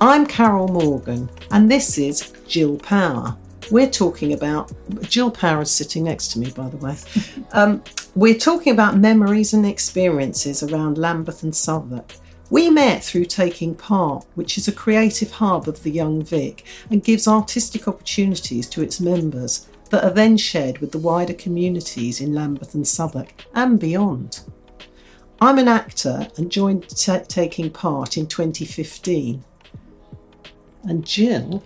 I'm Carol Morgan, and this is Jill Power. We're talking about Jill Power is sitting next to me, by the way. Um, we're talking about memories and experiences around Lambeth and Southwark. We met through Taking Part, which is a creative hub of the Young Vic and gives artistic opportunities to its members that are then shared with the wider communities in Lambeth and Southwark and beyond. I'm an actor and joined t- Taking Part in 2015. And Jill?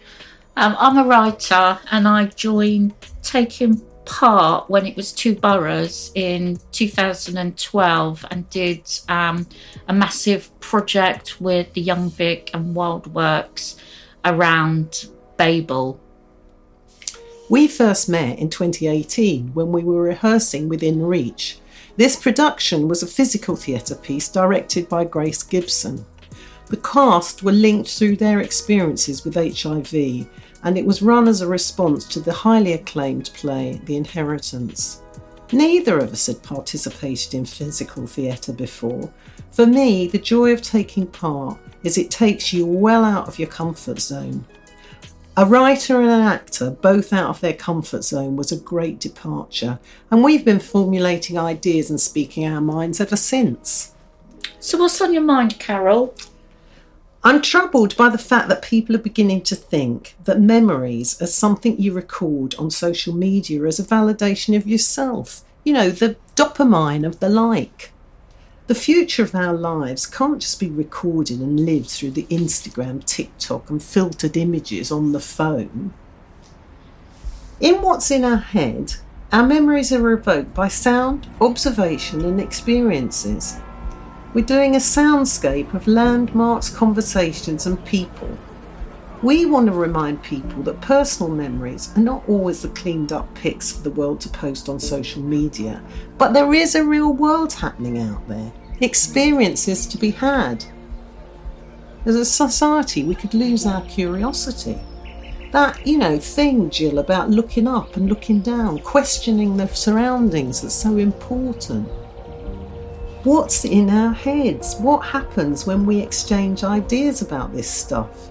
Um, I'm a writer and I joined Taking Part when it was two boroughs in 2012 and did um, a massive project with the Young Vic and Wild Works around Babel. We first met in 2018 when we were rehearsing within Reach. This production was a physical theatre piece directed by Grace Gibson. The cast were linked through their experiences with HIV, and it was run as a response to the highly acclaimed play The Inheritance. Neither of us had participated in physical theatre before. For me, the joy of taking part is it takes you well out of your comfort zone. A writer and an actor, both out of their comfort zone, was a great departure, and we've been formulating ideas and speaking our minds ever since. So, what's on your mind, Carol? I'm troubled by the fact that people are beginning to think that memories are something you record on social media as a validation of yourself. You know, the dopamine of the like. The future of our lives can't just be recorded and lived through the Instagram, TikTok, and filtered images on the phone. In what's in our head, our memories are evoked by sound, observation, and experiences. We're doing a soundscape of landmarks, conversations, and people. We want to remind people that personal memories are not always the cleaned up pics for the world to post on social media, but there is a real world happening out there, experiences to be had. As a society, we could lose our curiosity. That, you know, thing, Jill, about looking up and looking down, questioning the surroundings that's so important. What's in our heads? What happens when we exchange ideas about this stuff?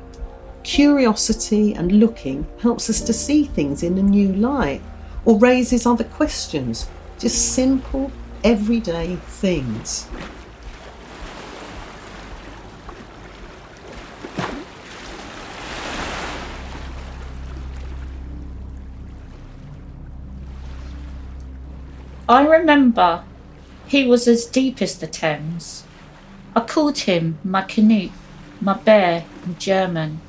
Curiosity and looking helps us to see things in a new light or raises other questions. Just simple, everyday things. I remember he was as deep as the Thames. I called him my Canute, my bear in German.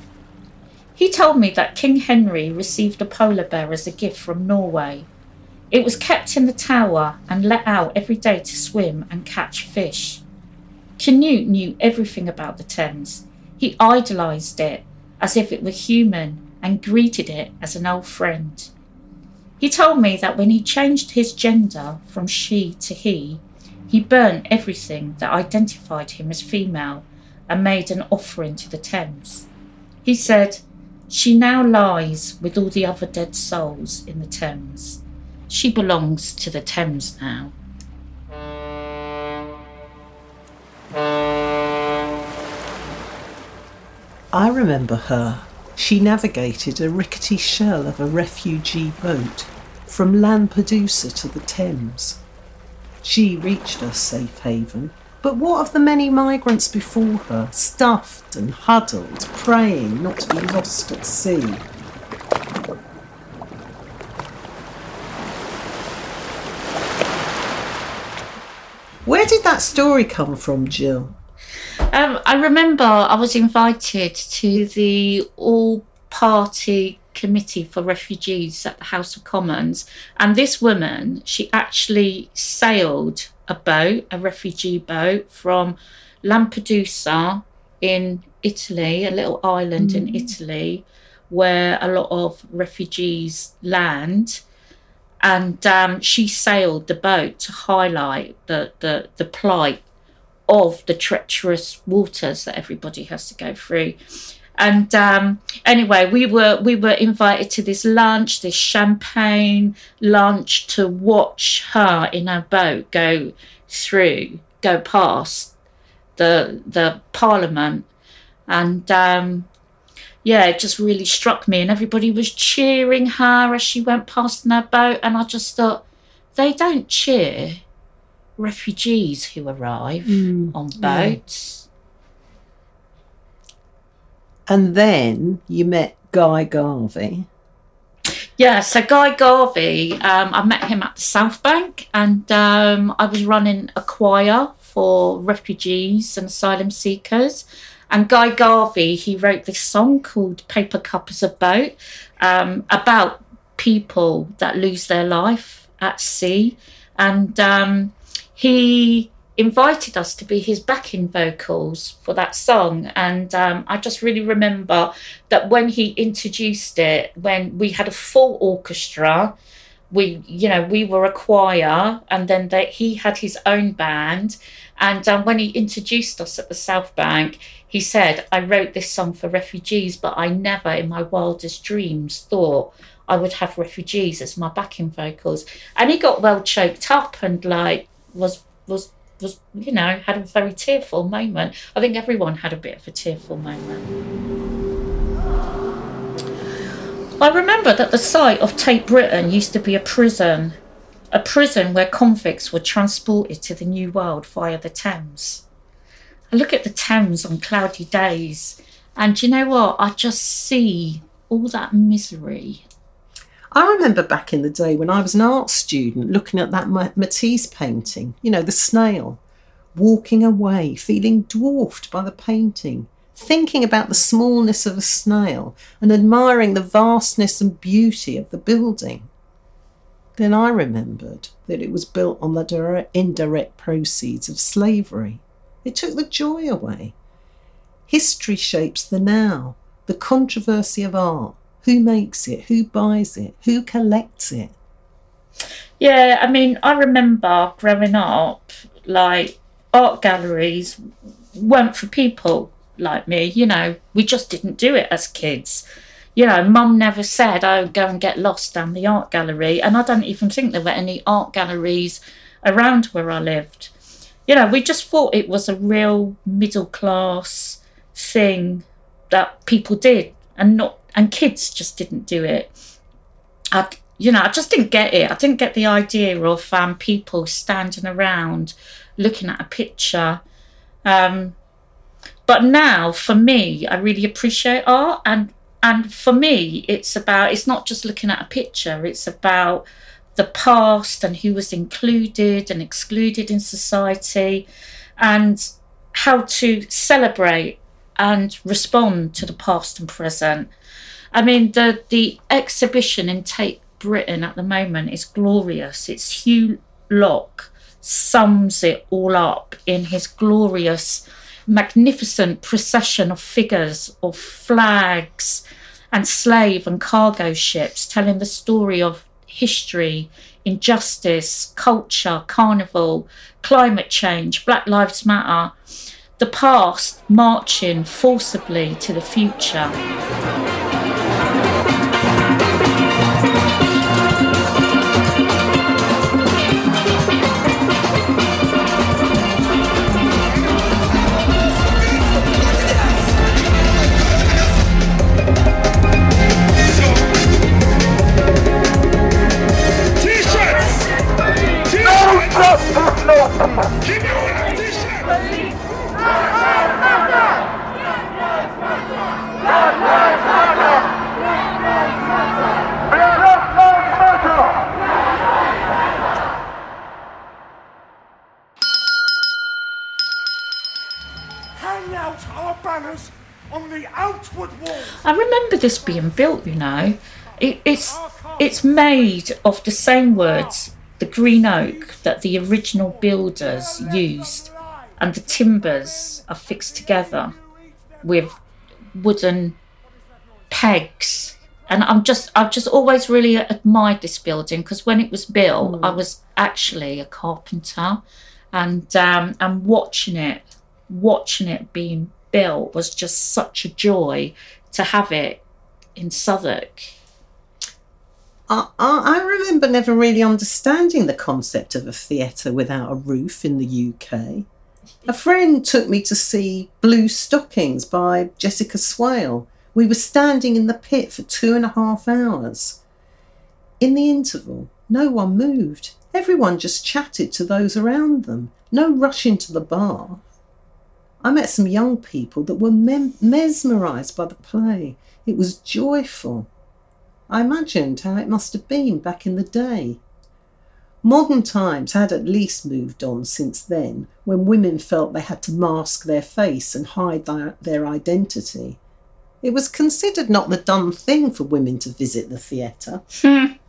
He told me that King Henry received a polar bear as a gift from Norway. It was kept in the tower and let out every day to swim and catch fish. Canute knew everything about the Thames. He idolised it as if it were human and greeted it as an old friend. He told me that when he changed his gender from she to he, he burnt everything that identified him as female and made an offering to the Thames. He said, She now lies with all the other dead souls in the Thames. She belongs to the Thames now. I remember her. She navigated a rickety shell of a refugee boat from Lampedusa to the Thames. She reached a safe haven, but what of the many migrants before her, stuffed and huddled, praying not to be lost at sea? Where did that story come from, Jill? Um, I remember I was invited to the all party committee for refugees at the House of Commons. And this woman, she actually sailed a boat, a refugee boat from Lampedusa in Italy, a little island mm. in Italy, where a lot of refugees land. And um, she sailed the boat to highlight the, the, the plight of the treacherous waters that everybody has to go through. And um, anyway, we were we were invited to this lunch, this champagne lunch, to watch her in her boat go through, go past the the Parliament, and um, yeah, it just really struck me. And everybody was cheering her as she went past in her boat. And I just thought, they don't cheer refugees who arrive Mm, on yeah. And then you met Guy Garvey. Yeah, so Guy Garvey, um, I met him at the South Bank and um, I was running a choir for refugees and asylum seekers. And Guy Garvey, he wrote this song called Paper Cup is a Boat um, about people that lose their life at sea. And um, he invited us to be his backing vocals for that song. And um, I just really remember that when he introduced it, when we had a full orchestra, we, you know, we were a choir, and then they, he had his own band. And um, when he introduced us at the South Bank, he said, I wrote this song for refugees, but I never in my wildest dreams thought I would have refugees as my backing vocals. And he got well choked up and like was was was you know had a very tearful moment. I think everyone had a bit of a tearful moment. I remember that the site of Tate Britain used to be a prison, a prison where convicts were transported to the New World via the Thames. I look at the Thames on cloudy days, and you know what? I just see all that misery. I remember back in the day when I was an art student looking at that Ma- Matisse painting, you know, the snail, walking away, feeling dwarfed by the painting, thinking about the smallness of a snail and admiring the vastness and beauty of the building. Then I remembered that it was built on the direct, indirect proceeds of slavery. It took the joy away. History shapes the now, the controversy of art. Who makes it? Who buys it? Who collects it? Yeah, I mean, I remember growing up, like art galleries weren't for people like me. You know, we just didn't do it as kids. You know, mum never said, oh, go and get lost down the art gallery. And I don't even think there were any art galleries around where I lived. You know, we just thought it was a real middle class thing that people did and not and kids just didn't do it. I, you know, I just didn't get it. I didn't get the idea of um, people standing around looking at a picture. Um, but now, for me, I really appreciate art, and and for me, it's about it's not just looking at a picture. It's about the past and who was included and excluded in society, and how to celebrate and respond to the past and present. I mean, the the exhibition in Tate Britain at the moment is glorious. It's Hew Locke sums it all up in his glorious, magnificent procession of figures, of flags, and slave and cargo ships, telling the story of history, injustice, culture, carnival, climate change, Black Lives Matter. The past marching forcibly to the future. Hang out our banners on the outward walls. I remember this being built, you know. It, it's it's made of the same words, the green oak that the original builders used, and the timbers are fixed together with wooden pegs. And I'm just I've just always really admired this building because when it was built, I was actually a carpenter, and um, and watching it watching it being built was just such a joy to have it in Southwark. I, I remember never really understanding the concept of a theatre without a roof in the UK. A friend took me to see Blue Stockings by Jessica Swale, We were standing in the pit for two and a half hours. In the interval, no one moved. Everyone just chatted to those around them. No rush into the bar. I met some young people that were mem- mesmerised by the play. It was joyful. I imagined how it must have been back in the day. Modern times had at least moved on since then, when women felt they had to mask their face and hide their, their identity. It was considered not the done thing for women to visit the theatre.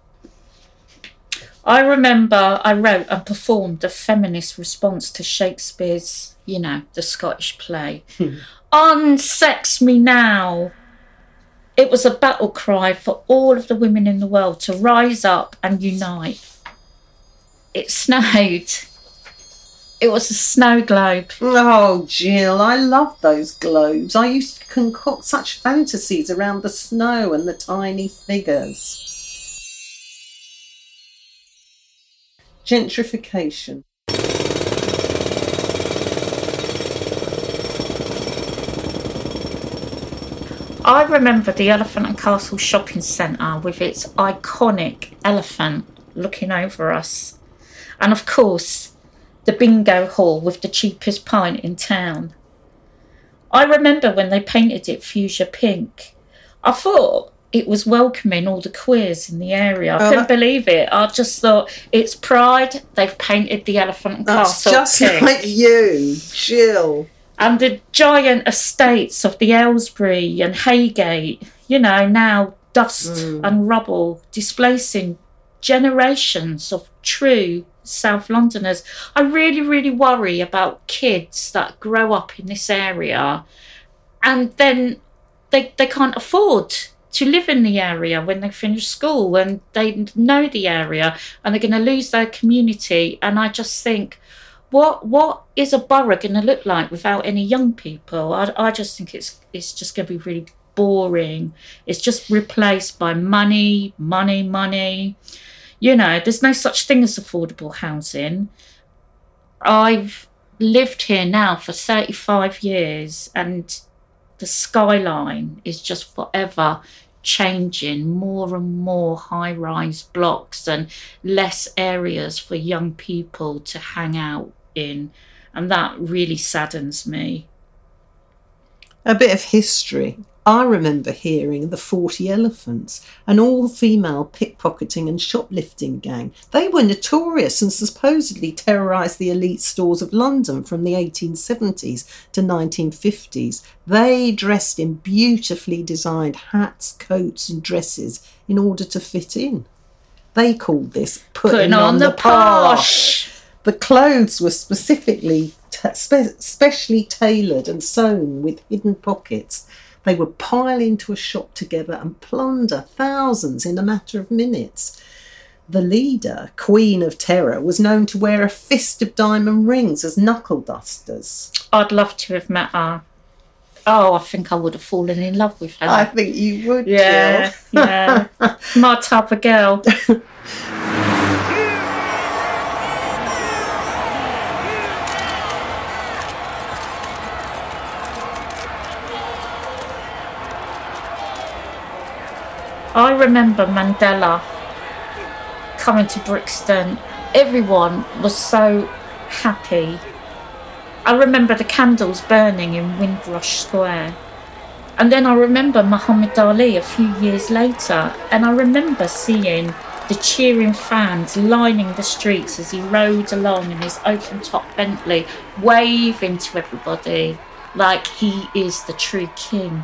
I remember I wrote and performed a feminist response to Shakespeare's, you know, the Scottish play. Hmm. Unsex me now. It was a battle cry for all of the women in the world to rise up and unite. It snowed. It was a snow globe. Oh, Jill, I love those globes. I used to concoct such fantasies around the snow and the tiny figures. Gentrification. I remember the Elephant and Castle shopping centre with its iconic elephant looking over us. And of course, the bingo hall with the cheapest pint in town. I remember when they painted it fuchsia pink. I thought it was welcoming all the queers in the area. I Oh, couldn't that- believe it. I just thought it's pride. They've painted the Elephant and That's Castle just like you, Jill. and the giant estates of the Aylesbury and Heygate, you know, now dust mm. and rubble, displacing generations of true South Londoners. I really, really worry about kids that grow up in this area and then they, they can't afford to live in the area when they finish school and they know the area and they're going to lose their community. And I just think, what what is a borough going to look like without any young people? I, I just think it's it's just going to be really boring. It's just replaced by money, money, money. You know, there's no such thing as affordable housing. I've lived here now for 35 years and the skyline is just forever changing more and more high rise blocks and less areas for young people to hang out in. And that really saddens me. A bit of history. I remember hearing the 40 Elephants, an all female pickpocketing and shoplifting gang. They were notorious and supposedly terrorised the elite stores of London from the 1870s to 1950s. They dressed in beautifully designed hats, coats, and dresses in order to fit in. They called this putting, Putting on the posh. The clothes were specifically, t- spe- specially tailored and sewn with hidden pockets. They would pile into a shop together and plunder thousands in a matter of minutes. The leader, Queen of Terror, was known to wear a fist of diamond rings as knuckle dusters. I'd love to have met her. Oh, I think I would have fallen in love with her. I think you would, yeah, yeah. My type of girl. I remember Mandela coming to Brixton. Everyone was so happy. I remember the candles burning in Windrush Square. And then I remember Muhammad Ali a few years later, and I remember seeing the cheering fans lining the streets as he rode along in his open top Bentley, waving to everybody like he is the true king.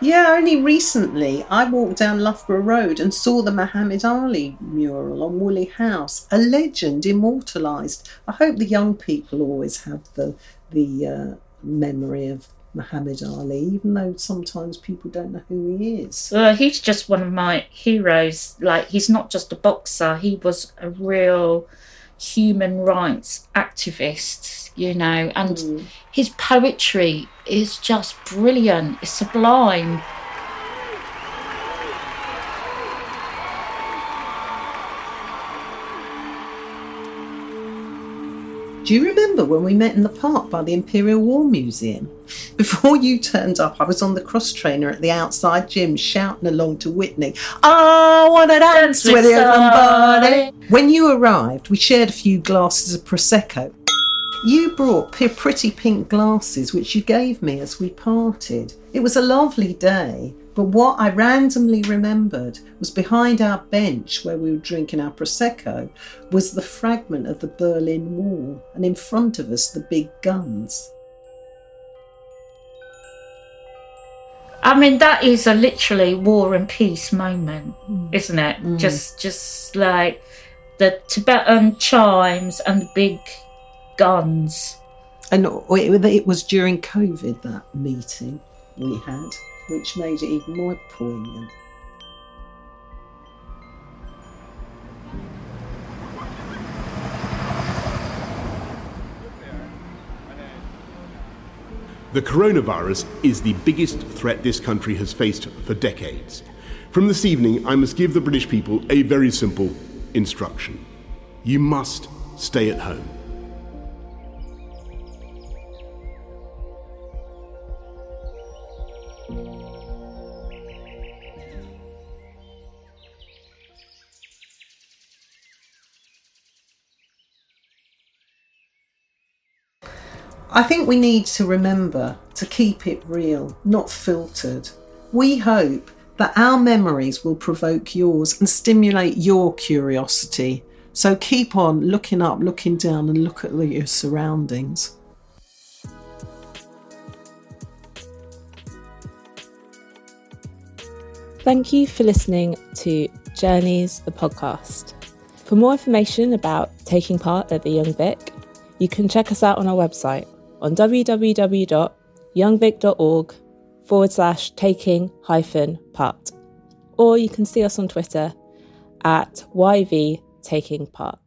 Yeah, only recently I walked down Loughborough Road and saw the Muhammad Ali mural on Woolly House, a legend immortalised. I hope the young people always have the the uh, memory of Muhammad Ali, even though sometimes people don't know who he is. Uh, he's just one of my heroes. Like, he's not just a boxer, he was a real human rights activist, you know, and hmm. his poetry is just brilliant, it's sublime. Do you remember when we met in the park by the Imperial War Museum? Before you turned up, I was on the cross trainer at the outside gym shouting along to Whitney, I want to dance with you, somebody. When you arrived, we shared a few glasses of Prosecco. You brought pretty pink glasses, which you gave me as we parted. It was a lovely day, but what I randomly remembered was behind our bench where we were drinking our Prosecco was the fragment of the Berlin Wall, and in front of us, the big guns. I mean, that is a literally war and peace moment, isn't it? Mm. Just, just like the Tibetan chimes and the big guns. And it it was during COVID that meeting we had, which made it even more poignant. The coronavirus is the biggest threat this country has faced for decades. From this evening, I must give the British people a very simple instruction. You must stay at home. I think we need to remember to keep it real, not filtered. We hope that our memories will provoke yours and stimulate your curiosity. So keep on looking up, looking down, and look at your surroundings. Thank you for listening to Journeys, the podcast. For more information about taking part at the Young Vic, you can check us out on our website on www.youngvic.org forward slash taking hyphen part. Or you can see us on Twitter at YV taking part.